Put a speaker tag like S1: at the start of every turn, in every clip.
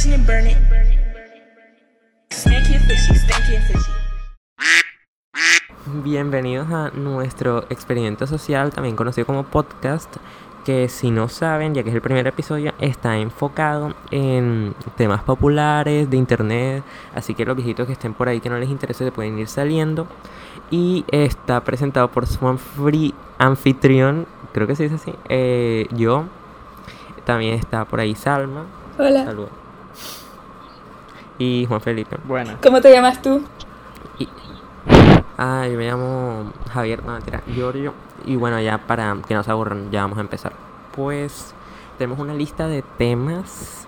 S1: kitchen and burn it. Stanky and fishy, stanky and fishy.
S2: Bienvenidos a nuestro experimento social, también conocido como podcast, que si no saben, ya que es el primer episodio, está enfocado en temas populares de internet, así que los viejitos que estén por ahí que no les interese se pueden ir saliendo. Y está presentado por su anfri- anfitrión, creo que se dice así, eh, yo. También está por ahí Salma.
S3: Hola.
S2: Saludos. Y Juan Felipe.
S4: Bueno,
S3: ¿Cómo te llamas tú?
S2: Y- Ah, yo me llamo Javier, no mentira, Giorgio. Y bueno, ya para que no se aburran, ya vamos a empezar. Pues tenemos una lista de temas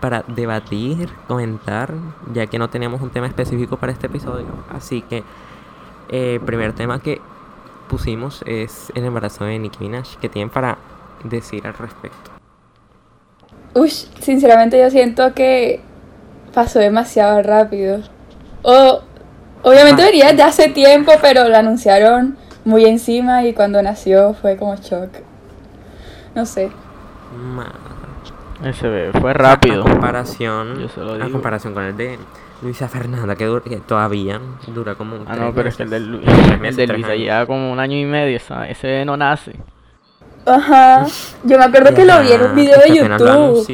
S2: para debatir, comentar, ya que no tenemos un tema específico para este episodio. Así que, eh, primer tema que pusimos es el embarazo de Nicki Minaj. ¿Qué tienen para decir al respecto?
S3: Uy, sinceramente yo siento que pasó demasiado rápido. O, obviamente
S2: Ah.
S3: venía de hace tiempo, pero lo anunciaron muy encima y cuando nació fue como shock. No sé.
S4: Ese bebé fue rápido.
S2: A comparación,
S4: Yo se lo
S2: a
S4: digo.
S2: comparación con el de Luisa Fernanda, que, dura- que todavía dura como
S4: Ah,
S2: tres
S4: no, pero es que el de. Lu- el
S2: meses,
S4: de Luisa lleva como un año y medio, ¿sabes? Ese bebé no nace.
S3: Ajá. Yo me acuerdo que lo vi en un video de YouTube.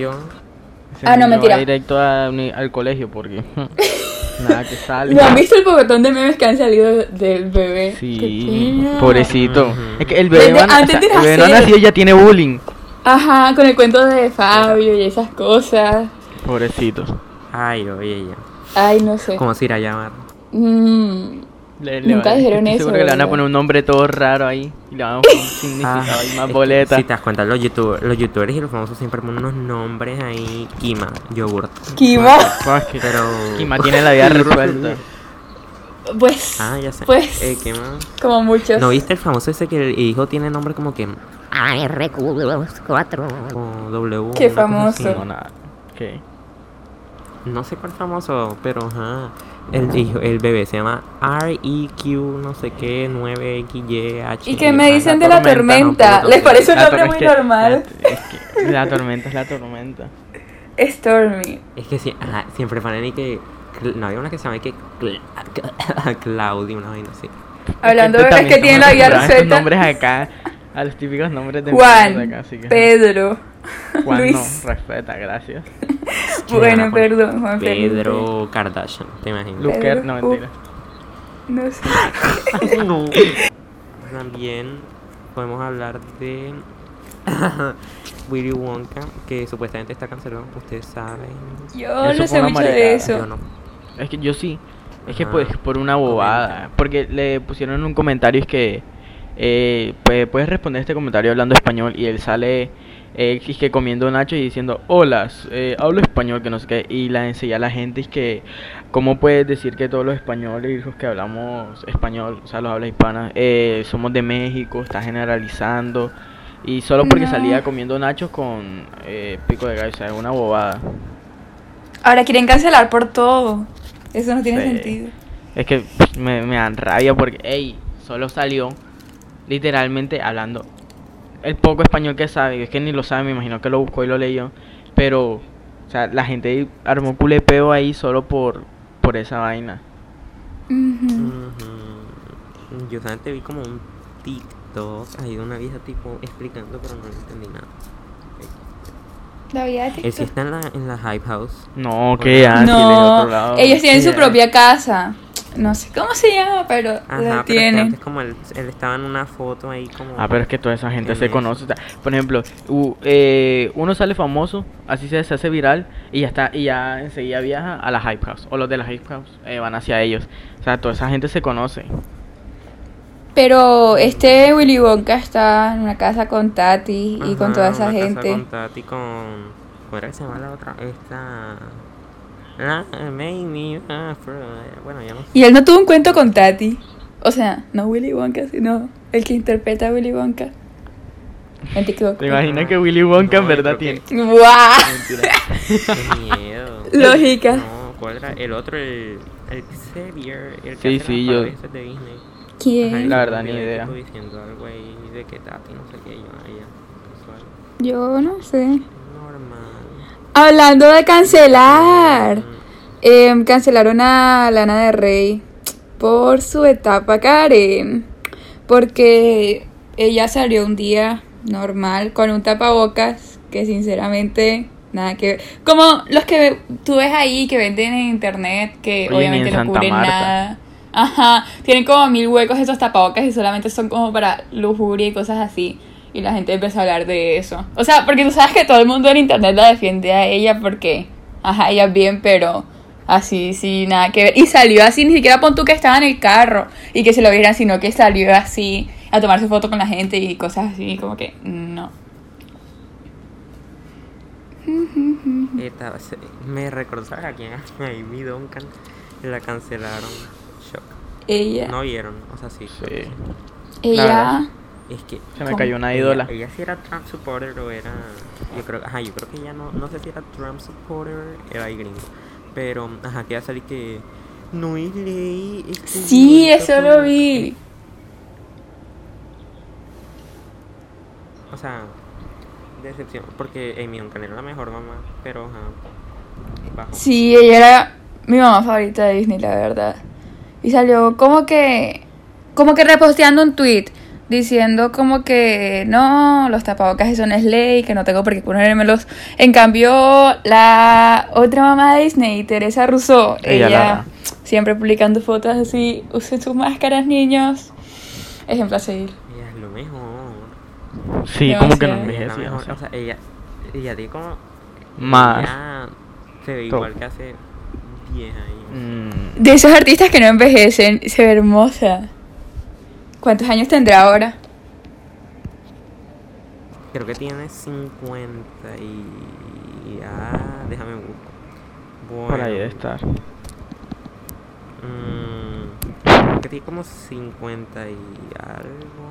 S3: Ah, no, mentira.
S4: Va directo a al colegio porque nada que sale.
S3: ¿No han visto el pocotón de memes que han salido del bebé?
S4: Sí, pobrecito.
S2: Ujú.
S4: Es que el bebé,
S3: Desde
S4: a-
S3: antes de
S4: el bebé no y ya tiene bullying.
S3: Ajá, con el cuento de Fabio y esas cosas.
S4: Pobrecito.
S2: Ay, oye, ya.
S3: Ay, no sé.
S2: ¿Cómo se irá a llamar?
S3: Mm,
S4: Le-
S3: Nunca
S4: le-
S3: dijeron eso,
S4: Seguro que le van a poner un nombre todo raro ahí. Y le van a poner un significado
S2: Ah,
S4: y
S2: es
S4: más boleta.
S2: Si te das cuenta, los, youtubers, los youtubers y los famosos siempre ponen unos nombres ahí. Kima, yogurt.
S4: Que
S2: Pero.
S4: Kima tiene la vida resuelta.
S3: Pues,
S2: Ah, ya sé.
S3: Pues-
S2: Eh, ¿qué más?
S3: como muchos.
S2: ¿No viste el famoso ese que el hijo tiene nombre como que.
S5: ARQ4.
S2: Como W?
S3: Qué famoso.
S4: No, nada. ¿Qué?
S2: No sé cuál famoso, pero ajá. El, hijo, el bebé se llama REQ, no sé qué, 9XYH.
S3: ¿Y qué me dicen de la tormenta?
S2: no,
S3: ¿Les parece un
S4: La
S3: nombre muy
S4: es que-
S3: normal?
S4: es que la tormenta es la tormenta.
S3: Stormy.
S2: Es que sí, ajá, siempre ponen y que. No había una que se llama que. cl- Claudia, una vaina así.
S3: Hablando de bebés que tienen la vida resuelta.
S4: nombres acá, a los típicos nombres de
S3: Juan,
S4: acá, así que-
S3: Pedro,
S4: Juan
S3: Luis.
S4: no, respeta, gracias.
S3: Bueno, perdón, Juan Felipe.
S2: Pedro Kardashian, te imaginas.
S4: Luker, no mentira.
S3: No sé.
S2: no. También podemos hablar de Willy Wonka, que supuestamente está cancelado. Ustedes saben.
S3: Yo
S4: Eso
S3: no sé mucho de eso.
S2: Yo no.
S4: Es que yo sí. Es que
S2: Ajá.
S4: pues por una bobada.
S2: Comenta.
S4: Porque le pusieron en un comentario es que eh, pues, puedes responder este comentario hablando español y él sale eh, es que comiendo nacho y diciendo hola, eh, hablo español que no sé qué y la enseña a la gente es que cómo puedes decir que todos los españoles los que hablamos español, o sea los habla hispanas, eh, somos de México, está generalizando y solo porque
S3: No.
S4: salía comiendo nachos con eh, pico de gallo, o sea, es una bobada.
S3: Ahora quieren cancelar por todo. Eso no tiene
S4: Sí.
S3: sentido.
S4: Es que me, me dan rabia porque, ey, solo salió literalmente hablando el poco español que sabe, es que ni lo sabe, me imagino que lo buscó y lo leyó, pero, o sea, la gente armó culepeo ahí solo por, por esa vaina.
S3: Ujú.
S2: Yo solamente vi como un TikTok ahí de una vieja tipo explicando, pero no entendí nada.
S3: La vida de
S2: Él sí está en la, en la Hype House.
S4: No, que ya,
S3: No,
S4: otro lado.
S3: ellos tienen su propia casa. No sé cómo se llama, pero
S2: Ajá,
S3: la
S2: pero es que
S3: tienen.
S2: antes como él, él estaba en una foto ahí como...
S4: Ah, pero es que toda esa gente
S2: en
S4: se
S2: eso.
S4: conoce. o sea, por ejemplo, eh, uno sale famoso, así se, se hace viral y ya está, y ya enseguida viaja a la Hype House. O los de la Hype House eh, van hacia ellos. O sea, toda esa gente se conoce.
S3: Pero este Willy Wonka está en una casa con Tati y con toda esa
S2: una casa
S3: gente.
S2: con Tati con... ¿Cómo era que se llama la otra? Esta... Bueno, ya no sé.
S3: Y él no tuvo un cuento con Tati. O sea, no Willy Wonka, sino el que interpreta a Willy Wonka. En TikTok.
S4: ¿Te imaginas que Willy Wonka en verdad tiene?
S2: que-. Qué miedo.
S3: Lógica.
S2: No, ¿cuál era? El otro, el, el Xavier, el que
S4: Sí,
S2: hace
S4: sí,
S2: las
S4: yo-
S2: de Disney.
S3: ¿Quién?
S4: La verdad, ni idea.
S2: tipo diciendo algo ahí de que Tati, no sé qué, yo, ah, ya, casual.
S3: Yo no sé. Hablando de cancelar. Em, cancelaron a Lana de Rey por su etapa Karen. Porque ella salió un día normal con un tapabocas que sinceramente nada que ver. Como los que tú ves ahí que venden en internet que
S4: Oye,
S3: obviamente
S4: en
S3: no cubren
S4: Marta.
S3: nada. Ajá, tienen como mil huecos esos tapabocas y solamente son como para lujuria y cosas así. Y la gente empezó a hablar de eso. O sea, porque tú sabes que todo el mundo en internet la defiende a ella porque, ajá, ella es bien, pero así, sí, nada que ver. Y salió así, ni siquiera pon tú que estaba en el carro y que se lo vieran, sino que salió así a tomarse foto con la gente y cosas así, como que no.
S2: Esta- me recordó ¿sabes a quién? A Amy Duncan. La cancelaron. Shock.
S3: Ella,
S2: No vieron, o sea, sí.
S4: Sí.
S3: ella.
S2: Es que
S4: Se me cayó una
S2: ella,
S4: ídola.
S2: ella sí era Trump supporter o era. Yo creo, ajá, yo creo que ella no, no sé si era Trump supporter, era ahí gringo. Pero, ajá, que ya salí que. No es ley. es que
S3: sí, eso lo vi.
S2: O sea, decepción. Porque Amy Duncan era la mejor mamá, pero ajá. Bajo.
S3: Sí, ella era mi mamá favorita de Disney, la verdad. Y salió como que, como que reposteando un tweet diciendo como que no, los tapabocas eso no es ley, que no tengo por qué ponérmelos. En cambio, la otra mamá de Disney, Teresa Rousseau,
S4: Ella,
S3: siempre publicando fotos así, usen sus máscaras, niños. Ejemplo a seguir.
S2: Ella es lo mejor.
S4: Sí, como que no envejece.
S2: mejor.
S4: o sea.
S2: Ella. Ella tiene como.
S4: Más.
S2: Ella se ve
S4: Top.
S2: igual que hace 10 años.
S4: Mm,
S3: De esos artistas que no envejecen, se ve hermosa. ¿Cuántos años tendrá ahora?
S2: Creo que tiene 50 y... Ah, déjame buscar. Bueno,
S4: por ahí debe estar.
S2: mm, creo que tiene como 50 y algo.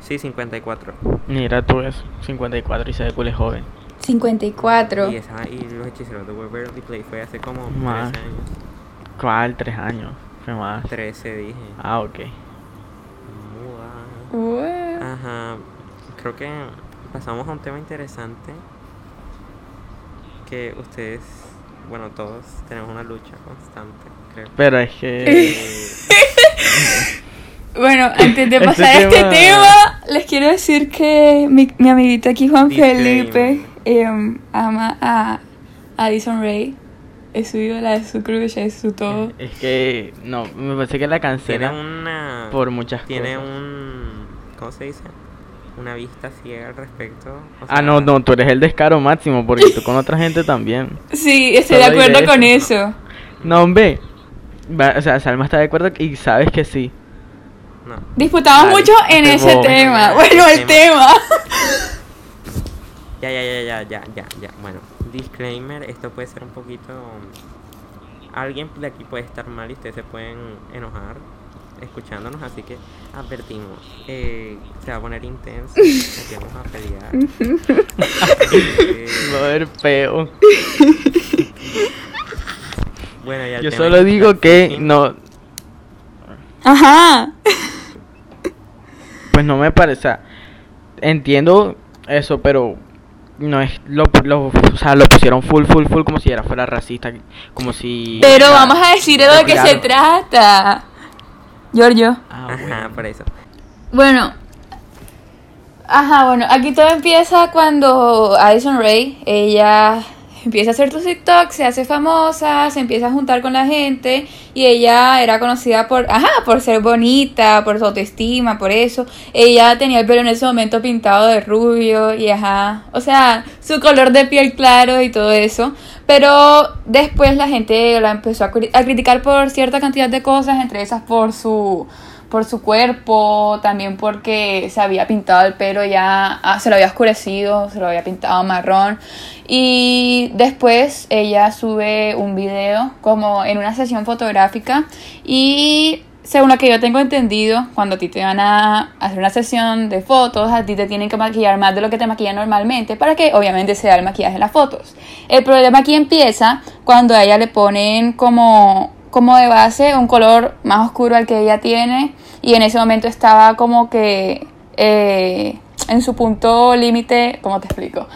S2: Sí, 54.
S4: Mira tú eso, 54 y se ve cool es joven.
S3: 54.
S2: Y, esa, y los hechiceros de Waverly Play fue hace como
S4: Más.
S2: 13 años.
S4: ¿Cuál? Tres años. Fue más.
S2: 13 dije.
S4: Ah, ok.
S3: Wow.
S2: Ajá, creo que pasamos a un tema interesante que ustedes, bueno, todos tenemos una lucha constante, creo.
S4: Pero es que.
S3: Bueno, antes de
S4: Este
S3: pasar a este
S4: tema-
S3: tema, les quiero decir que mi, mi amiguito aquí, Juan
S2: Disclaimer.
S3: Felipe, em, ama a Addison Ray. Es su ídola, es su crush, es su todo.
S4: es que. No, me parece que la
S2: Tiene
S4: cancelan
S2: una...
S4: por muchas
S2: Tiene
S4: cosas.
S2: un... ¿Cómo se dice? Una vista ciega al respecto. o
S4: Ah, no, no, tú eres el descaro máximo porque tú con otra gente también.
S3: Sí, estoy de
S4: Solo
S3: acuerdo con
S4: eso.
S3: eso.
S4: No, hombre. Va- O sea, Salma está de acuerdo y sabes que sí.
S2: No.
S3: Disputamos mucho en
S4: te
S3: ese tema. Bueno, el tema.
S2: Ya, ya, ya, ya, ya, ya, ya. Bueno, disclaimer, esto puede ser un poquito... Alguien de aquí puede estar mal y ustedes se pueden enojar escuchándonos, así que advertimos. eh, se va a poner intenso, aquí vamos a pelear. Eh,
S4: Va a ver feo.
S2: bueno, ya
S4: Yo solo
S2: es
S4: digo que no.
S3: Ajá.
S4: Pues no me parece. o sea, entiendo eso, pero no es lo, lo, o sea, lo pusieron full, full, full como si era fuera racista, como si.
S3: Pero vamos a decir de lo que se trata. Giorgio.
S4: Ah,
S2: Ajá,
S4: bueno.
S2: por eso.
S3: Bueno. Ajá, bueno, aquí todo empieza cuando Addison Ray, ella empieza a hacer tus TikTok, se hace famosa, se empieza a juntar con la gente y ella era conocida por, ajá, por ser bonita, por su autoestima, por eso. Ella tenía el pelo en ese momento pintado de rubio y ajá, o sea, su color de piel claro y todo eso. Pero después la gente la empezó a, a criticar por cierta cantidad de cosas, entre esas por su por su cuerpo, también porque se había pintado el pelo ya, ah, se lo había oscurecido, se lo había pintado marrón. Y después ella sube un video como en una sesión fotográfica y según lo que yo tengo entendido, cuando a ti te van a hacer una sesión de fotos, a ti te tienen que maquillar más de lo que te maquillan normalmente para que obviamente se vea el maquillaje en las fotos. El problema aquí empieza cuando a ella le ponen como como de base un color más oscuro al que ella tiene y en ese momento estaba como que eh, en su punto límite, ¿cómo te explico?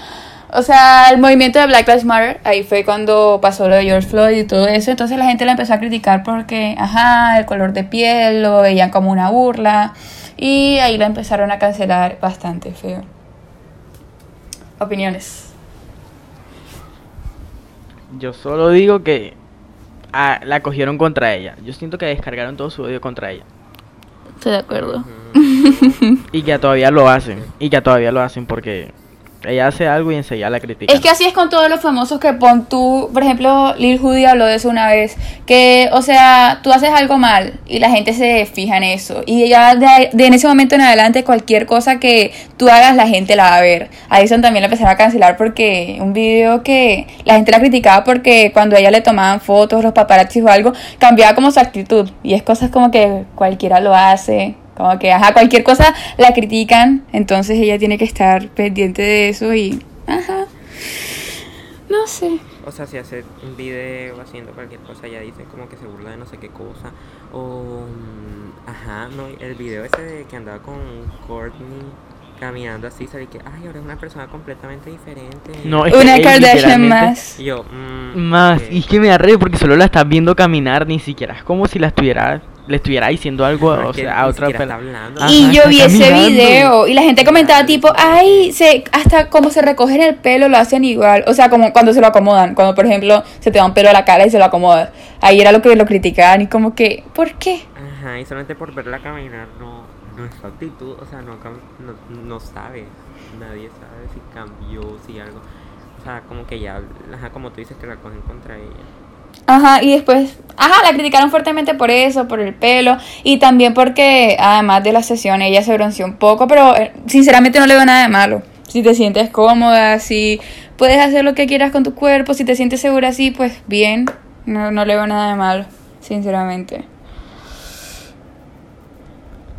S3: O sea, el movimiento de Black Lives Matter, ahí fue cuando pasó lo de George Floyd y todo eso. Entonces la gente la empezó a criticar porque, ajá, el color de piel lo veían como una burla. Y ahí la empezaron a cancelar bastante feo. Opiniones.
S4: Yo solo digo que ah, la cogieron contra ella. Yo siento que descargaron todo su odio contra ella.
S3: Estoy de acuerdo.
S4: Y que todavía lo hacen. Y que todavía lo hacen porque ella hace algo y enseguida la critica.
S3: Es que así es con todos los famosos que pon tú, por ejemplo, Lil Hoodie habló de eso una vez, que, o sea, tú haces algo mal y la gente se fija en eso. Y ya de, de en ese momento en adelante, cualquier cosa que tú hagas, la gente la va a ver. A también la empezaron a cancelar porque un video que la gente la criticaba porque cuando a ella le tomaban fotos, los paparazzis o algo, cambiaba como su actitud. Y es cosas como que cualquiera lo hace. Como que, ajá, cualquier cosa la critican, entonces ella tiene que estar pendiente de eso y, ajá, no sé.
S2: O sea, si hace un video haciendo cualquier cosa, ya dicen como que se burla de no sé qué cosa. O. mm, Ajá, no, el video ese de que andaba con Courtney caminando así, sale que, ay, ahora es una persona completamente diferente.
S4: No, es
S3: Una Kardashian más.
S2: Yo, mm,
S4: Más, y es que me arre porque solo la estás viendo caminar, ni siquiera es como si la estuviera, le estuviera diciendo algo
S2: No,
S4: o sea, a otra. Ajá,
S3: y yo vi ese video y la gente comentaba tipo, ay, se, hasta como se recogen el pelo lo hacen igual. O sea, como cuando se lo acomodan. Cuando, por ejemplo, se te da un pelo a la cara y se lo acomodas. Ahí era lo que lo criticaban y como que, ¿por qué?
S2: Ajá, y solamente por verla caminar no, no es su actitud, o sea, no, no, no sabe, nadie sabe si cambió, si algo, o sea, como que ya, ajá, como tú dices que la cogen contra ella.
S3: Ajá, y después, ajá, la criticaron fuertemente por eso, por el pelo, y también porque, además de la sesión, ella se bronceó un poco, pero eh, sinceramente no le veo nada de malo. Si te sientes cómoda, si puedes hacer lo que quieras con tu cuerpo, si te sientes segura así, pues bien, no, no le veo nada de malo, sinceramente.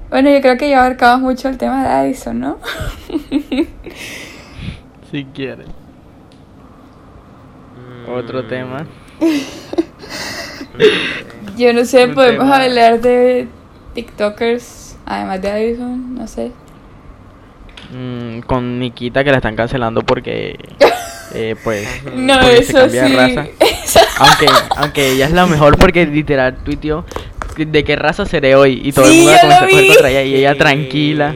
S3: Bueno, yo creo que ya abarcamos mucho el tema de Addison, ¿no?
S4: Si quieres.
S2: Mm,
S4: Otro tema.
S3: Yo no sé,
S4: Un
S3: podemos
S4: tema.
S3: hablar de TikTokers, además de Addison, no sé.
S4: Mm, con Nikita que la están cancelando porque eh, pues
S3: No, eso
S4: cambia de
S3: sí.
S4: raza. Aunque, aunque ella es la mejor porque literal tuiteó de qué raza seré hoy y todo
S3: Sí,
S4: el mundo comenzó a contra ella y ella tranquila.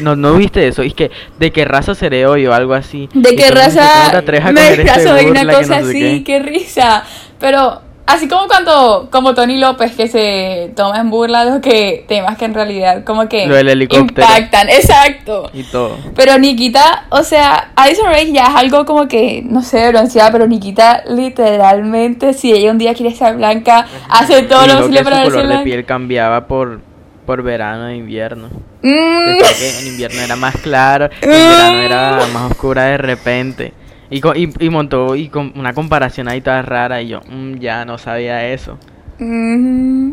S4: No, no viste eso, es que de qué raza seré hoy o algo así.
S3: ¿De qué raza
S4: "¿Cómo te atreves a
S3: me
S4: de
S3: disfrazo de una cosa
S4: no sé
S3: así?
S4: qué?".
S3: Qué risa. Pero así como cuando, como Tony López, que se toma en burla los que temas que en realidad como que
S4: Lo del helicóptero.
S3: impactan. Exacto.
S4: Y todo.
S3: Pero Nikita, o sea, Addison Rae ya es algo como que, no sé, bronceada, pero Nikita literalmente, si ella un día quiere estar blanca, hace todo
S4: Y
S3: lo posible para
S4: color de
S3: blanca.
S4: piel cambiaba por, por verano e invierno.
S3: Mm,
S4: que en invierno era más claro, en verano era más oscura de repente. Y, y, y montó y con una comparación ahí toda rara y yo mm, ya no sabía eso.
S3: mm.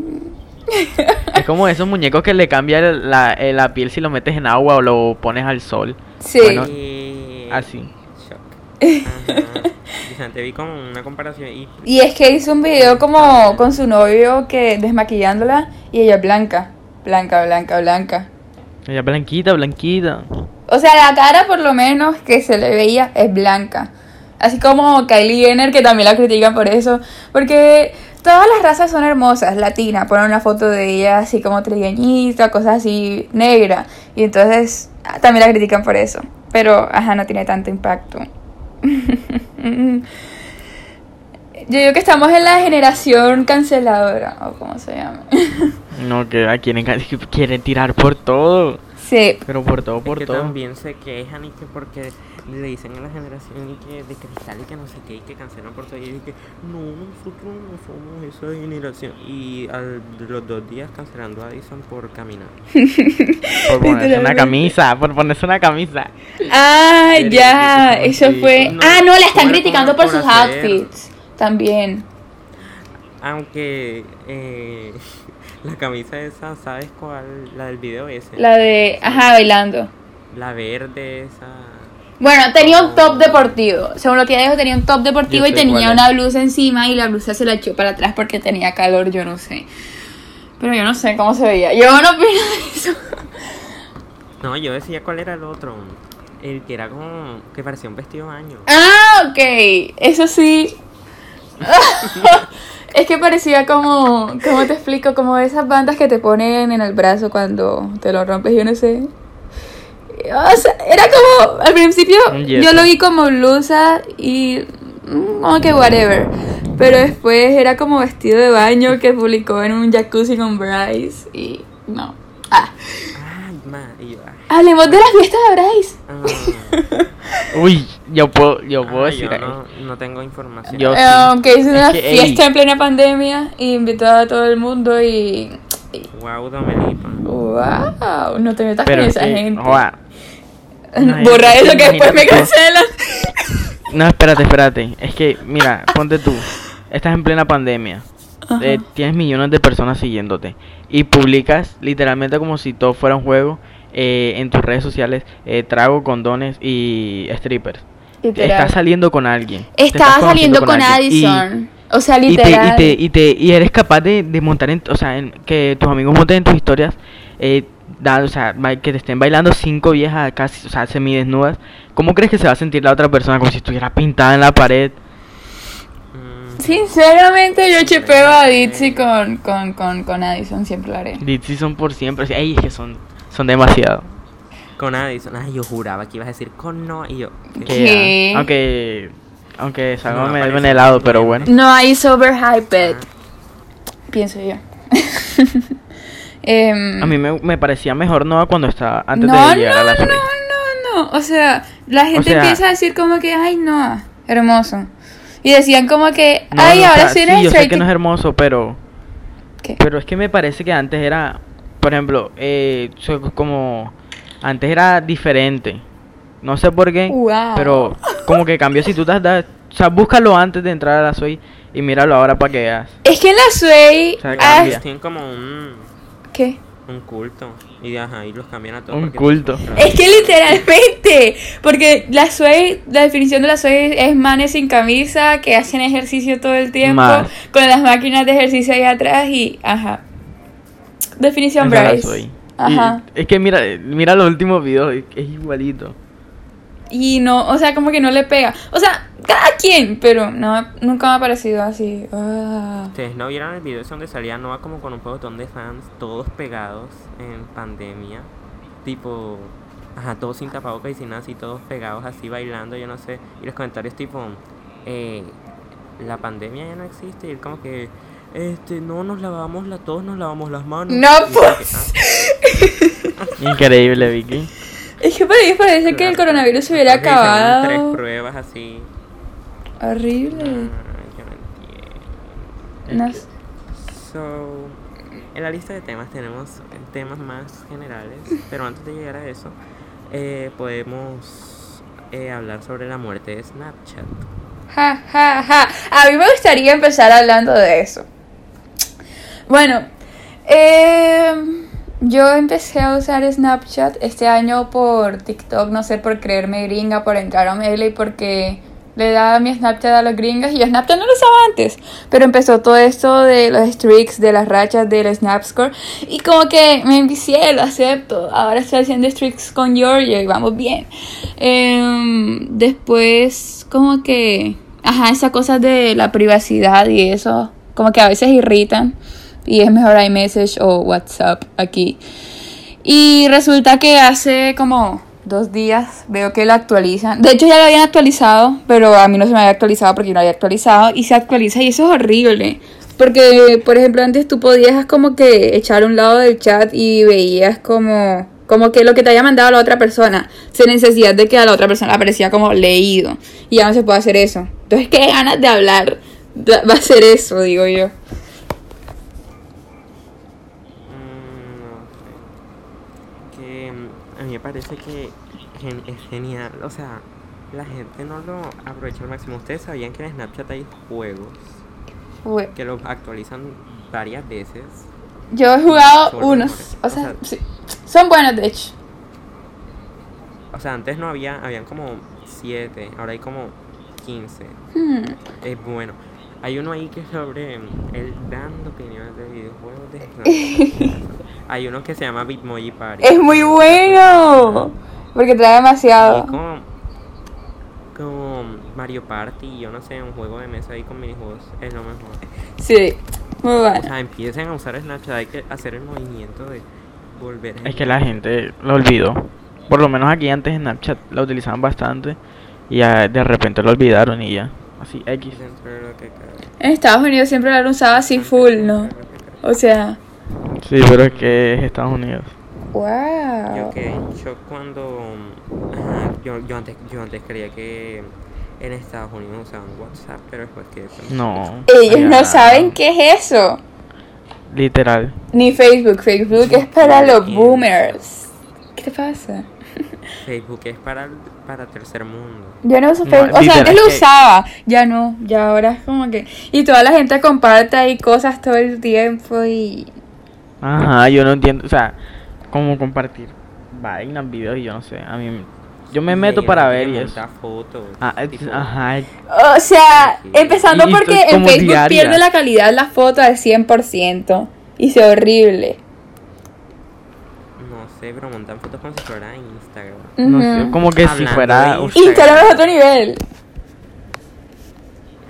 S4: Es como esos muñecos que le cambia la, eh, la piel si lo metes en agua o lo pones al sol.
S3: Sí.
S4: Bueno, así.
S2: Shock. Ajá. Dicen, te vi como una comparación y...
S3: Y es que hizo un video como con su novio que desmaquillándola y ella blanca, blanca, blanca, blanca.
S4: Ella blanquita, blanquita.
S3: O sea, la cara por lo menos que se le veía es blanca. Así como Kylie Jenner, que también la critican por eso. Porque todas las razas son hermosas, latinas. Ponen una foto de ella así como trigueñita, cosas así negra. Y entonces también la critican por eso. Pero, ajá, no tiene tanto impacto. Yo digo que estamos en la generación canceladora, o como se llama.
S4: No, que quieren, quieren tirar por todo.
S3: sí,
S4: Pero por todo, por
S2: es que
S4: todo.
S2: también se quejan y que porque le dicen a la generación y que de cristal y que no sé qué y que cancelan por todo y que no, nosotros no somos esa generación y a los dos días cancelando a Addison por caminar.
S4: Por ponerse una camisa, por ponerse una camisa.
S3: Ah,
S2: Pero
S3: ya, eso fue.
S2: no,
S3: ah, no, la están criticando
S2: por-
S3: por sus
S2: hacer-
S3: outfits. También.
S2: Aunque eh, la camisa esa, ¿sabes cuál? La del video ese.
S3: La de. Ajá, bailando.
S2: La verde esa.
S3: Bueno, tenía un top deportivo. Según lo que dijo, tenía un top deportivo y tenía una blusa encima y la blusa se la echó para atrás porque tenía calor, yo no sé. Pero yo no sé cómo se veía. Yo no opino de eso.
S2: No, yo decía cuál era el otro. El que era como. que parecía un vestido de baño.
S3: Ah, ok. Eso sí. es que parecía como. ¿Cómo te explico? Como esas bandas que te ponen en el brazo cuando te lo rompes, yo no sé. O sea, era como. Al principio yo lo vi como blusa y. mm, Como que whatever. Pero después era como vestido de baño que publicó en un jacuzzi con Bryce. Y. No. Ah.
S2: Y yo, ah,
S3: Hablemos de la fiesta de Bryce.
S2: ah,
S4: Uy, yo puedo, yo puedo
S2: ah,
S4: decir
S2: yo no, no tengo información.
S4: Yo-
S3: Eh, que hizo una
S4: que, ey.
S3: fiesta en plena pandemia y invitó a todo el mundo y. y-
S2: Wow, Domelipa.
S3: ¡Wow! No te metas
S4: Pero
S3: con
S4: es
S3: esa
S4: que,
S3: gente.
S4: joda, no,
S3: Borra eso que después me cancelan.
S4: No, espérate, espérate. Es que, mira, ponte tú. Estás en plena pandemia. eh, tienes millones de personas siguiéndote. Y publicas literalmente como si todo fuera un juego eh, en tus redes sociales. eh, trago, condones y strippers.
S3: Literal.
S4: Estás saliendo con alguien.
S3: Estaba saliendo con,
S4: y-
S3: Addison. o sea,
S4: Y te, y,
S3: literal.
S4: te, y, te, y eres capaz de, de montar en, o sea, en, que tus amigos monten en tus historias, eh, da- o sea, que te estén bailando cinco viejas casi, o sea, semidesnudas. ¿Cómo crees que se va a sentir la otra persona como si estuviera pintada en la pared?
S2: Mm,
S3: Sinceramente, yo chipeo a Ditsy con, con, con, con Addison, siempre lo haré.
S4: Ditsy son por siempre, es que son, son demasiado.
S2: con Addison. Ay, yo juraba que ibas a decir con no. Y yo. ¿qué?
S4: Que,
S3: ¿Qué?
S4: aunque, aunque salga
S2: No,
S4: medio
S2: parece
S4: en helado, pero bueno.
S3: No hay overhyped,
S2: Ah,
S3: pienso yo. Em,
S4: A mí me, me parecía mejor Noah cuando estaba, antes
S3: no,
S4: de llegar
S3: no,
S4: a la
S3: no,
S4: serie.
S3: no, no. O sea, la gente
S4: sea-
S3: empieza a decir como que, ay, no, hermoso. Y decían como que,
S4: No,
S3: ay,
S4: no, o
S3: ahora
S4: sea,
S3: sí
S4: sí,
S3: eres
S4: yo sé que no es hermoso, pero...
S3: ¿Qué?
S4: Pero es que me parece que antes era, por ejemplo, eh, como antes era diferente. No sé por qué,
S3: Wow.
S4: pero como que cambió si tú te das, o sea, búscalo antes de entrar a la Soy y míralo ahora para que veas.
S3: Es que en la Sway.
S4: O sea,
S3: ah.
S2: Tienen como un,
S3: ¿Qué?
S2: un culto. Y ajá, y los cambian a todos.
S4: Un culto.
S3: Es que literalmente, porque la Sway, la definición de la Sway es manes sin camisa que hacen ejercicio todo el tiempo,
S4: Más.
S3: con las máquinas de ejercicio ahí atrás y, ajá. Definición
S4: Esa
S3: Bryce.
S4: Y
S3: Ajá.
S4: es que mira, mira los últimos videos, es, es igualito.
S3: Y no, o sea, como que no le pega. O sea, cada quien, pero no, nunca me ha parecido así. Ah.
S2: Ustedes no vieron el video donde salía Noah como con un pelotón de fans, todos pegados en pandemia. Tipo, ajá, todos sin tapabocas y sin nada, así, todos pegados así bailando, yo no sé. Y los comentarios tipo, eh, la pandemia ya no existe. Y él como que, este, no nos lavamos, la, todos nos lavamos las manos.
S3: No, pues.
S4: Increíble, Vicky.
S3: Es que para mí parece que el coronavirus se hubiera
S2: hicieron Tres
S3: acabado.
S2: pruebas así.
S3: Horrible.
S2: Ah, yo no entiendo. So, en la lista de temas tenemos temas más generales, pero antes de llegar a eso, eh, podemos eh, hablar sobre la muerte de Snapchat.
S3: Ja, ja, ja. A mí me gustaría empezar hablando de eso. Bueno, eh, yo empecé a usar Snapchat este año por TikTok, no sé, por creerme gringa, por entrar a Melee, porque le daba mi Snapchat a los gringos y yo Snapchat no lo usaba antes. Pero empezó todo esto de los streaks, de las rachas, del Snapscore. Y como que me envicié, lo acepto. Ahora estoy haciendo streaks con Giorgio y vamos bien. Em, después, como que, ajá, esas cosas de la privacidad y eso, como que a veces irritan. Y es mejor iMessage o WhatsApp aquí. Y resulta que hace como dos días veo que la actualizan. De hecho ya lo habían actualizado, pero a mí no se me había actualizado porque yo no había actualizado. Y se actualiza y eso es horrible. Porque, por ejemplo, antes tú podías como que echar un lado del chat y veías como, como que lo que te haya mandado la otra persona, sin necesidad de que a la otra persona aparecía como leído. Y ya no se puede hacer eso. Entonces, qué ganas de hablar va a ser eso, digo yo.
S2: Mm, no sé. Que mm, a mí me parece que es genial. O sea, la gente no lo aprovecha al máximo. Ustedes sabían que en Snapchat hay juegos
S3: Uy.
S2: que los actualizan varias veces.
S3: Yo he jugado unos, o
S2: O
S3: sea, sí, son buenos de hecho.
S2: O sea, antes no había, habían como 7, ahora hay como 15.
S3: Hmm.
S2: Es bueno. Hay uno ahí que es sobre él dando opiniones de videojuegos de Snapchat. Hay uno que se llama Bitmoji Party.
S3: Es muy bueno. Porque trae demasiado.
S2: como, como Mario Party, yo no sé, un juego de mesa ahí con minijuegos es lo mejor.
S3: Sí, muy
S2: O
S3: bueno.
S2: sea, empiecen a usar Snapchat, hay que hacer el movimiento de volver a
S4: Es que la gente lo olvidó. Por lo menos aquí antes Snapchat la utilizaban bastante y ya de repente lo olvidaron y ya. Así, X.
S3: En Estados Unidos siempre lo han usado así full, ¿no? O sea,
S4: Sí, pero es que es Estados Unidos.
S2: Yo
S3: wow.
S2: quedé en shock cuando. Yo, yo, antes, yo antes creía que en Estados Unidos usaban WhatsApp, pero después que.
S4: No.
S3: Ellos no saben qué es eso.
S4: Literal.
S3: Ni Facebook. Facebook es para los boomers. ¿Qué te pasa?
S2: Facebook es para, para tercer mundo.
S3: Yo no uso
S4: No,
S3: Facebook. O sea, antes lo
S4: que-
S3: usaba. Ya no. Ya ahora es como que. Y toda la gente comparte ahí cosas todo el tiempo y.
S4: Ajá, yo no entiendo. O sea, cómo compartir vainas, videos y yo no sé. A mí. Yo me meto para ver y eso.
S2: fotos.
S4: Ah, ajá.
S3: O sea,
S2: Sí.
S3: empezando
S4: Y
S3: porque en Facebook
S4: diaria.
S3: pierde la calidad la foto al 100%. Y se horrible.
S2: No sé, pero montan fotos como si fuera Instagram.
S4: No sé, como que si fuera.
S2: de
S3: Instagram es otro nivel.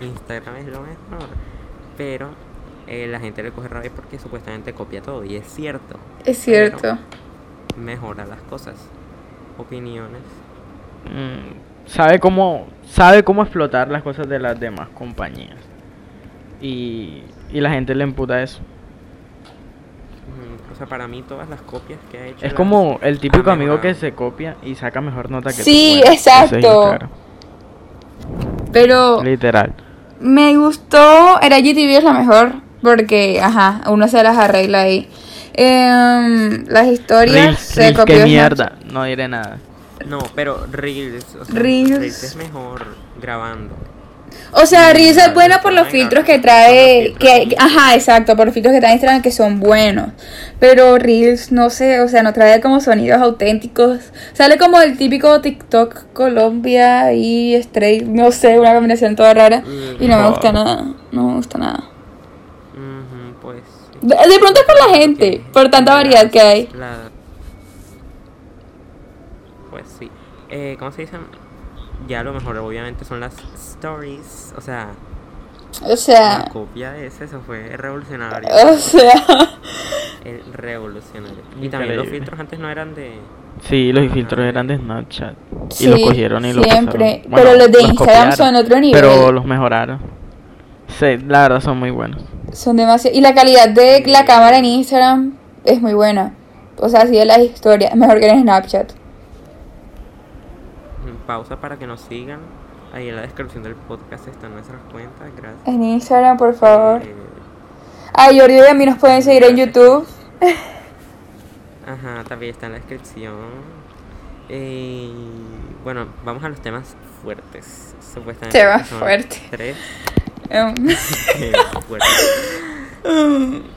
S2: Instagram es lo mejor. Pero eh, la gente le coge rabia porque supuestamente copia todo. Y es cierto.
S3: Es cierto.
S2: pero Mejora las cosas. Opiniones.
S4: mm, sabe cómo. Sabe cómo explotar las cosas de las demás compañías. Y. Y la gente le emputa eso.
S2: Mm, O sea, para mí todas las copias que ha hecho.
S4: Es como el típico amigo que se copia y saca mejor nota que tú.
S3: Sí,
S4: Bueno, es
S3: exacto. Pero
S4: Literal.
S3: me gustó. Era GTV es la mejor. Porque, ajá, uno se las arregla ahí. Em, las historias
S4: Reels,
S3: se
S4: Reels,
S3: copió
S4: qué mierda. No diré nada.
S2: No, pero Reels. O sea,
S3: Reels.
S2: es mejor grabando.
S3: O sea, Reels es buena por los filtros que trae, que, ajá, exacto, por los filtros que trae Instagram que son buenos. Pero Reels, no sé, o sea, no trae como sonidos auténticos. Sale como el típico TikTok Colombia y Straight, no sé, una combinación toda rara. Y no me gusta nada, no me gusta nada. De, pronto es por la gente, por tanta variedad que hay.
S2: la- Pues sí. Eh, ¿Cómo se dicen? Ya lo mejor, obviamente, son las stories. O sea,
S3: O
S2: la
S3: sea,
S2: copia de ese, eso fue revolucionario.
S3: o sea,
S2: El revolucionario. Y también los filtros antes no eran de.
S4: Sí, los filtros eran de Snapchat. y
S3: Sí,
S4: los cogieron y los
S3: siempre. Pero los de Instagram
S4: copiaron,
S3: son otro nivel.
S4: Pero los mejoraron. Sí, la verdad son muy buenos.
S3: Son demasiado. Y la calidad de la cámara en Instagram es muy buena. O sea, así de las historias, mejor que en Snapchat.
S2: mm, Pausa para que nos sigan. Ahí en la descripción del podcast están nuestras cuentas. Gracias.
S3: En Instagram, por favor.
S2: Eh,
S3: A Jordi a mí nos pueden seguir en YouTube.
S2: Ajá, también está en la descripción. Eh, bueno, vamos a los temas fuertes. Supuestamente.
S3: Temas fuertes.
S2: Tres.
S3: Em,
S2: eh.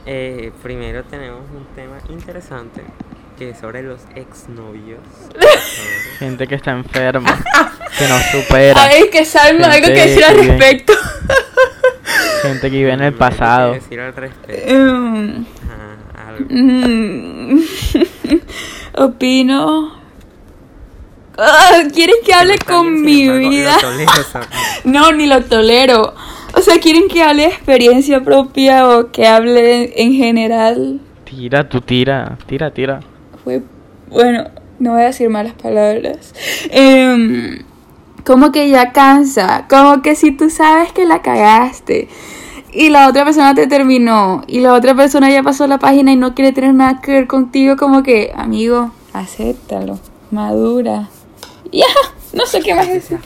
S2: Eh, primero tenemos un tema interesante que es sobre los exnovios.
S4: Gente que está enferma, que no supera.
S3: Ay, que Salma, algo que decir al
S4: que
S3: respecto.
S4: Gente que vive en el
S2: ¿Qué
S4: pasado.
S2: decir al respecto?
S3: Em,
S2: Ajá, algo.
S3: mm, Opino. Ah, ¿Quieren que hable con mi
S2: embargo, lo
S3: vida?
S2: tolero.
S3: No, ni lo tolero. O sea, ¿quieren que hable de experiencia propia o que hable en general?
S4: Tira, tú tira, tira, tira.
S3: Fue, bueno, no voy a decir malas palabras. Em, como que ya cansa, como que si tú sabes que la cagaste y la otra persona te terminó y la otra persona ya pasó la página y no quiere tener nada que ver contigo, como que, amigo, acéptalo, madura. Ya, no sé qué más
S2: Se
S3: decir.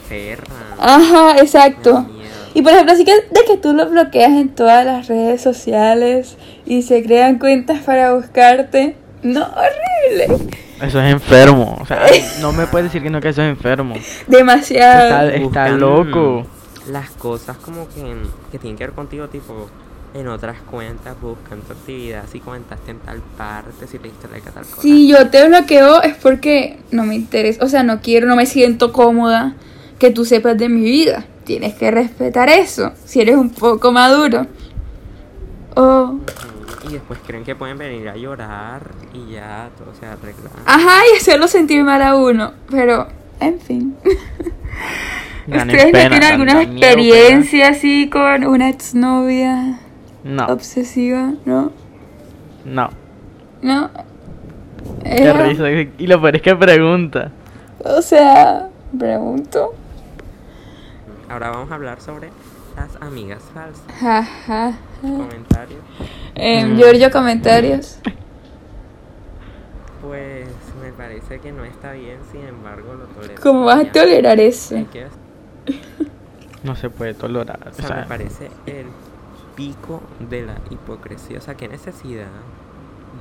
S3: Ajá, exacto. Y por ejemplo, así que de que tú lo bloqueas en todas las redes sociales y se crean cuentas para buscarte. No, horrible.
S4: Eso es enfermo. O sea, no me puedes decir que no que eso es enfermo.
S3: Demasiado.
S4: está loco.
S2: Las cosas como que, que tienen que ver contigo, tipo, en otras cuentas buscan tu actividad, si comentaste en tal parte, si le diste like a tal cosa.
S3: Si yo te bloqueo es porque no me interesa, o sea, no quiero, no me siento cómoda que tú sepas de mi vida. Tienes que respetar eso, si eres un poco maduro. O
S2: Ujú. y después creen que pueden venir a llorar y ya todo se arregla.
S3: Ajá, y hacerlo sentir mal a uno. Pero, en fin. ¿Ustedes no tienen alguna
S4: miedo,
S3: experiencia así con una exnovia
S4: No,
S3: obsesiva? ¿No?
S4: no.
S3: ¿No?
S4: Qué risa. Y lo peor es que pregunta.
S3: O sea, pregunto.
S2: Ahora vamos a hablar sobre las amigas falsas.
S3: Ja, ja, ja.
S2: Comentarios.
S3: Em,
S4: Mm.
S3: Giorgio, comentarios.
S2: Pues me parece que no está bien, sin embargo lo tolero.
S3: ¿Cómo vas a tolerar eso?
S2: Que-
S4: No se puede tolerar.
S2: O
S4: o
S2: sea, me parece el pico de la hipocresía. O sea, qué necesidad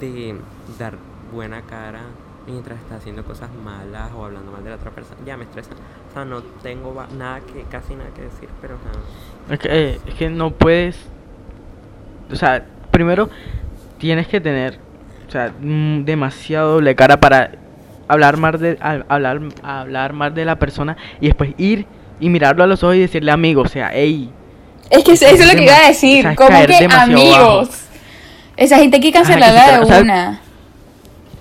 S2: de dar buena cara mientras está haciendo cosas malas o hablando mal de la otra persona. Ya me estresa. O sea, no tengo nada que, casi nada que decir, pero.
S4: Es que, eh, es que no puedes. O sea, primero tienes que tener, o sea, mm, demasiado doble cara para hablar más de a- hablar hablar más de la persona y después ir y mirarlo a los ojos y decirle amigo, o sea, hey,
S3: Es que eso es lo que iba a decir.
S4: O sea, es
S3: como que amigos.
S4: bajo.
S3: Esa gente hay que cancelarla de
S4: tra- o sea,
S3: una.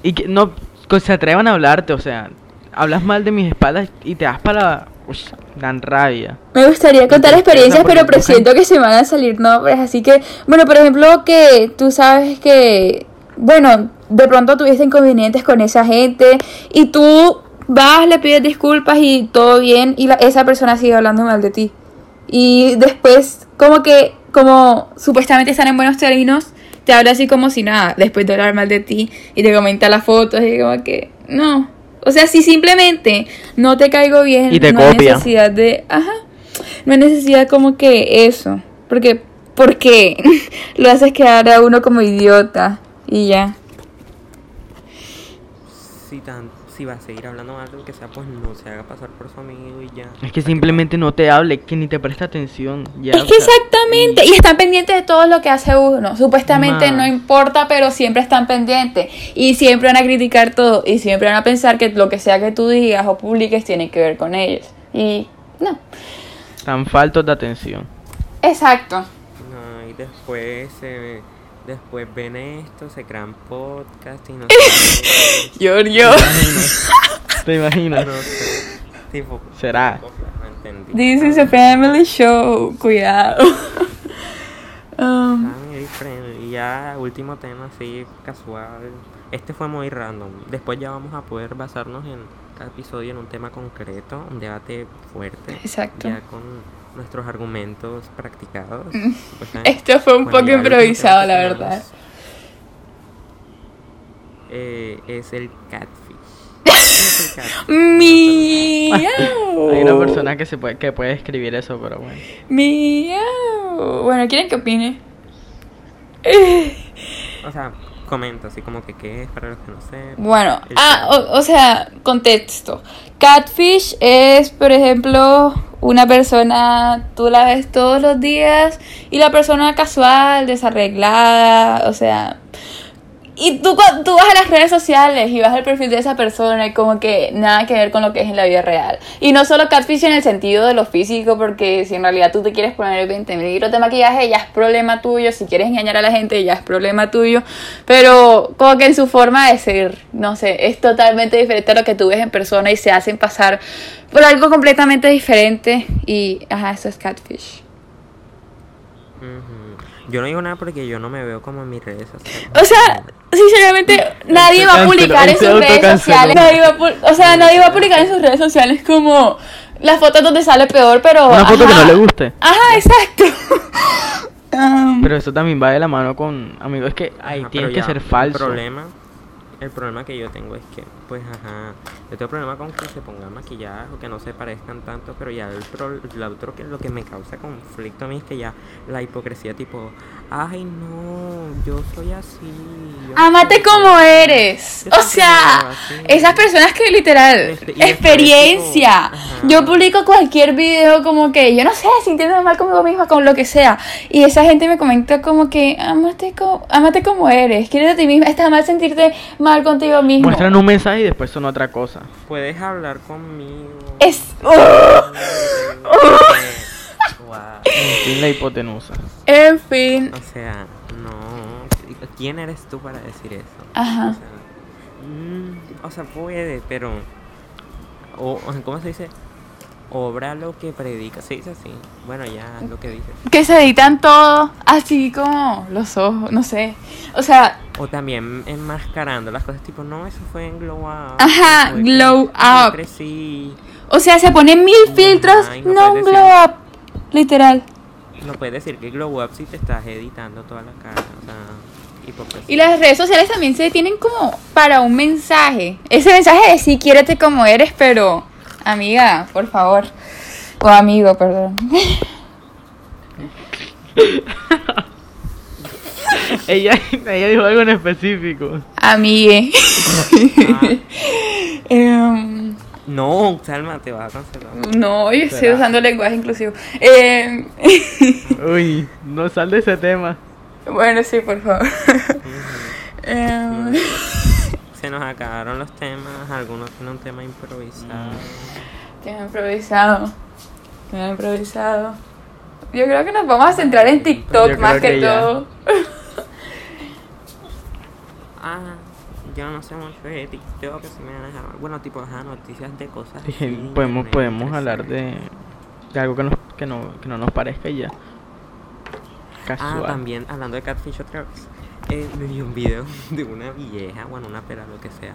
S4: y que no que se atrevan a hablarte, o sea, hablas mal de mis espaldas y te das para uy, dan rabia.
S3: Me gustaría contar experiencias, pero presiento que se van a salir nombres. Así que, bueno, por ejemplo, que tú sabes que, bueno, de pronto tuviste inconvenientes con esa gente y tú vas, le pides disculpas y todo bien y la- esa persona sigue hablando mal de ti. Y después, como que, como supuestamente están en buenos términos, te habla así como si nada, después de hablar mal de ti y te comenta las fotos y como que, no. O sea, si simplemente no te caigo bien,
S4: Y te
S3: no hay
S4: copia.
S3: necesidad de, ajá, no hay necesidad como que eso, porque, porque lo haces quedar a uno como idiota y ya.
S2: Si, tan, si va a seguir hablando mal, que sea, pues no se haga pasar por su amigo y ya.
S4: Es que simplemente no te hable, que ni te presta atención. Ya,
S3: Es que
S4: sea,
S3: exactamente, y están pendientes de todo lo que hace uno. Supuestamente no importa, pero siempre están pendientes. Y siempre van a criticar todo. Y siempre van a pensar que lo que sea que tú digas o publiques tiene que ver con ellos. Y no.
S4: Tan faltos de atención.
S3: Exacto.
S2: No, y después se después ven esto, se crean podcast y no sé.
S3: Giorgio.
S4: ¿Te imaginas?
S2: no sé. Tipo,
S4: Será.
S2: no entendí.
S3: This is a family show. Cuidado. Um,
S2: Family friendly. Y ya, último tema así, casual. Este fue muy random. Después ya vamos a poder basarnos en cada episodio en un tema concreto, un debate fuerte.
S3: Exacto.
S2: Ya con nuestros argumentos practicados. Supuestamente.
S3: Esto fue un
S2: Bueno,
S3: poco improvisado, la verdad.
S2: eh, es el catfish. ¿Qué es el catfish?
S3: Miau.
S4: Hay una persona que se puede, que puede escribir eso, pero bueno.
S3: Miau. Bueno, ¿quieren que opine?
S2: O sea, comenta así como que qué es para los que no sepan.
S3: Bueno,
S2: El
S3: ah, o, o sea, contexto. Catfish es, por ejemplo, una persona, tú la ves todos los días y la persona casual, desarreglada, o sea... Y tú, tú vas a las redes sociales y vas al perfil de esa persona y como que nada que ver con lo que es en la vida real. Y no solo catfish en el sentido de lo físico, porque si en realidad tú te quieres poner 20 mil de maquillaje, ya es problema tuyo. Si quieres engañar a la gente, ya es problema tuyo. Pero como que en su forma de ser, no sé, es totalmente diferente a lo que tú ves en persona y se hacen pasar por algo completamente diferente. Y, ajá, eso es catfish.
S2: Yo no digo nada porque yo no me veo como en mis redes sociales.
S3: O sea, sinceramente, nadie va a publicar en sus redes
S4: autocanceló.
S3: sociales. Nadie va a o sea, nadie va a publicar en sus redes sociales como las fotos donde sale peor, pero.
S4: Una foto que no le guste.
S3: Ajá, exacto. Um,
S4: Pero eso también va de la mano con amigos. Es que ahí tiene que ser falso.
S2: Problema, el problema que yo tengo es que, pues, ajá, yo tengo problema con que se pongan maquillaje o que no se parezcan tanto, pero ya el, pro- lo otro que lo que me causa conflicto a mí es que ya la hipocresía tipo, ay no, yo soy así. yo
S3: Amate
S2: soy
S3: como
S2: así".
S3: eres.
S2: Yo
S3: O sea, esas personas que literal,
S2: Este,
S3: experiencia.
S2: tipo.
S3: Yo publico cualquier video como que, yo no sé, sintiéndome mal conmigo misma, con lo que sea. Y esa gente me comenta como que, amate como, amate como eres, quieres a ti misma. Está mal sentirte mal contigo mismo.
S4: Muestran un mensaje y después son otra cosa.
S2: Puedes hablar conmigo.
S3: Es...
S2: Guau.
S4: En fin, la hipotenusa.
S3: En fin.
S2: O sea, no. ¿quién eres tú para decir eso?
S3: Ajá.
S2: O sea, mm, o sea, puede, pero... O, ¿Cómo se dice? Obra lo que predica. Se dice así. Bueno, ya lo que dice.
S3: Que se editan todo así como los ojos, no sé. O sea,
S2: O también enmascarando las cosas tipo, no, eso fue en Glow Up.
S3: Ajá, Glow Up.
S2: crecí".
S3: o sea, se ponen mil filtros,
S2: Ay, no
S3: un
S2: decir.
S3: glow up, literal.
S2: No puedes decir que Glow Up si te estás editando toda la cara. O sea, hipocresía.
S3: Y las redes sociales también se tienen como para un mensaje. Ese mensaje de sí, quiérete como eres, pero amiga, por favor. O amigo, perdón.
S4: ella, ella dijo algo en específico.
S3: Amigue. Em,
S2: No, Salma, te vas a cancelar.
S3: no, yo estoy usando lenguaje inclusivo. Em,
S4: Uy, no sal de ese tema.
S3: bueno, sí, por favor. Em,
S2: Se nos acabaron los temas. Algunos tienen un tema improvisado.
S3: Tema improvisado. Tema improvisado. Yo creo que nos vamos a centrar en TikTok más que,
S4: ya.
S2: Ah, yo no sé mucho de TikTok. Si me van a dejar. Bueno, tipo, ajá, noticias de cosas.
S4: Podemos podemos hablar de, de algo que, nos, que, no, que no nos parezca y ya.
S2: Ah,
S4: Casual.
S2: también, hablando de Catfish otra vez, eh, me vi un video de una vieja, bueno, una pera, lo que sea,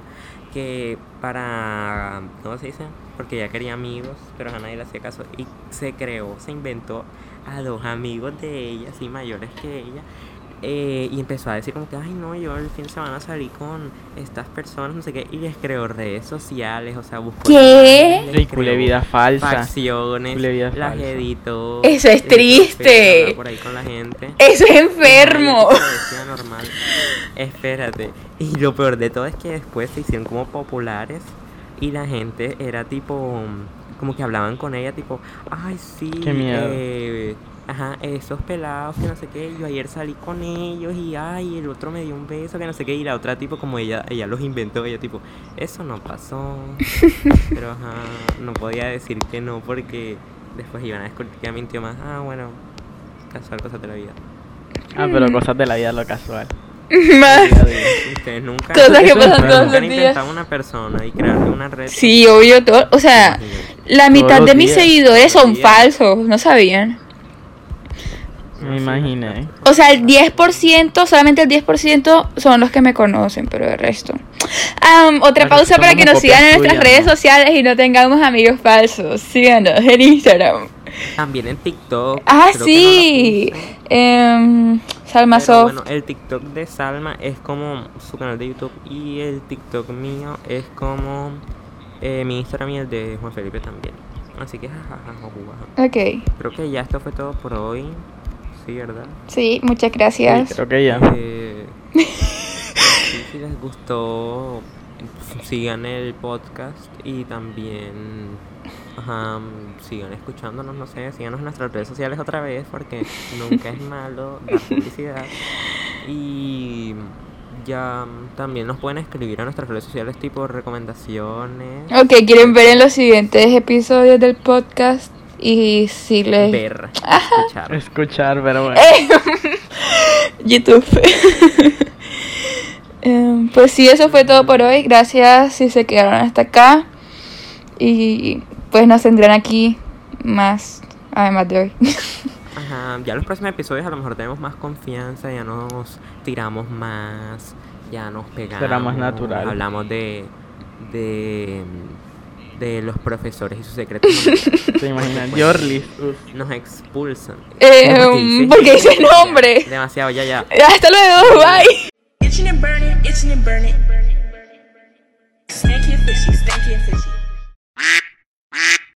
S2: que para, ¿cómo se dice? Porque ella quería amigos, pero a nadie le hacía caso, y se creó, se inventó a dos amigos de ella, así mayores que ella, eh, y empezó a decir como que, ay no, yo el fin de semana salí con estas personas, no sé qué, y les creó redes sociales, o sea, buscó...
S3: ¿Qué?
S2: imágenes, les
S4: Y cule
S2: creó
S4: vida falsa.
S2: Facciones,
S4: vida
S2: las
S4: falsa.
S2: editó.
S3: Eso es triste.
S2: Por ahí con la gente.
S3: Eso es enfermo.
S2: Normal. Espérate. Y lo peor de todo es que después se hicieron como populares y la gente era tipo como que hablaban con ella tipo, ay sí,
S4: Qué miedo.
S2: eh, ajá, esos pelados que no sé qué, yo ayer salí con ellos y ay, el otro me dio un beso que no sé qué y la otra tipo como ella ella los inventó, ella tipo, eso no pasó. Pero ajá, no podía decir que no porque después iban a descubrir que mintió más. Ah, bueno, casual cosas de la vida.
S4: Ah, pero cosas de la vida, lo casual.
S3: Más.
S2: Ustedes nunca,
S3: Cosas que pasan todos los días.
S2: una persona y crearle una red.
S3: Sí, obvio, todo. O sea,
S2: Imagínate.
S3: La mitad de mis
S4: días.
S3: seguidores son
S2: días.
S3: falsos, ¿no sabían?
S4: Me imaginé.
S3: O sea, el 10%, solamente el 10% son los que me conocen, pero el resto. Otra pausa para que nos sigan en nuestras redes
S4: ¿no?
S3: sociales y no tengamos amigos falsos. Síganos en Instagram.
S2: También en TikTok.
S3: Ah,
S2: creo no
S3: sí. Em, Salma
S2: Pero
S3: Soft.
S2: bueno, el TikTok de Salma es como su canal de YouTube y el TikTok mío es como eh, mi Instagram y el de Juan Felipe también. Así que jajaja.
S3: Ok,
S2: Creo que ya esto fue todo por hoy. Sí, ¿verdad?
S3: sí, muchas
S4: Sí,
S3: gracias.
S4: creo que ya.
S2: Eh, sí, si les gustó, sigan el podcast y también ajá, sigan escuchándonos, no sé, síganos en nuestras redes sociales otra vez porque nunca es malo dar publicidad. Y ya también nos pueden escribir a nuestras redes sociales tipo recomendaciones.
S3: Ok, quieren ver en los siguientes episodios del podcast y si les...
S2: Ver, escuchar.
S4: Escuchar, pero bueno.
S3: YouTube. Em, pues sí, eso fue todo por hoy. Gracias si se quedaron hasta acá. Y pues nos tendrán aquí más, además de hoy.
S2: Ajá, ya los próximos episodios a lo mejor tenemos más confianza, ya nos tiramos más, ya nos pegamos.
S4: Será más natural.
S2: Hablamos de, de, de los profesores y sus secretos.
S4: ¿Se imaginan? Yorlis. uf.
S2: Nos expulsan.
S3: Em, porque dice nombre.
S2: Demasiado, ya, ya.
S3: Hasta luego, bye.
S1: Itching and burning, itching and burning. Stanky and fishy, stanky and fishy.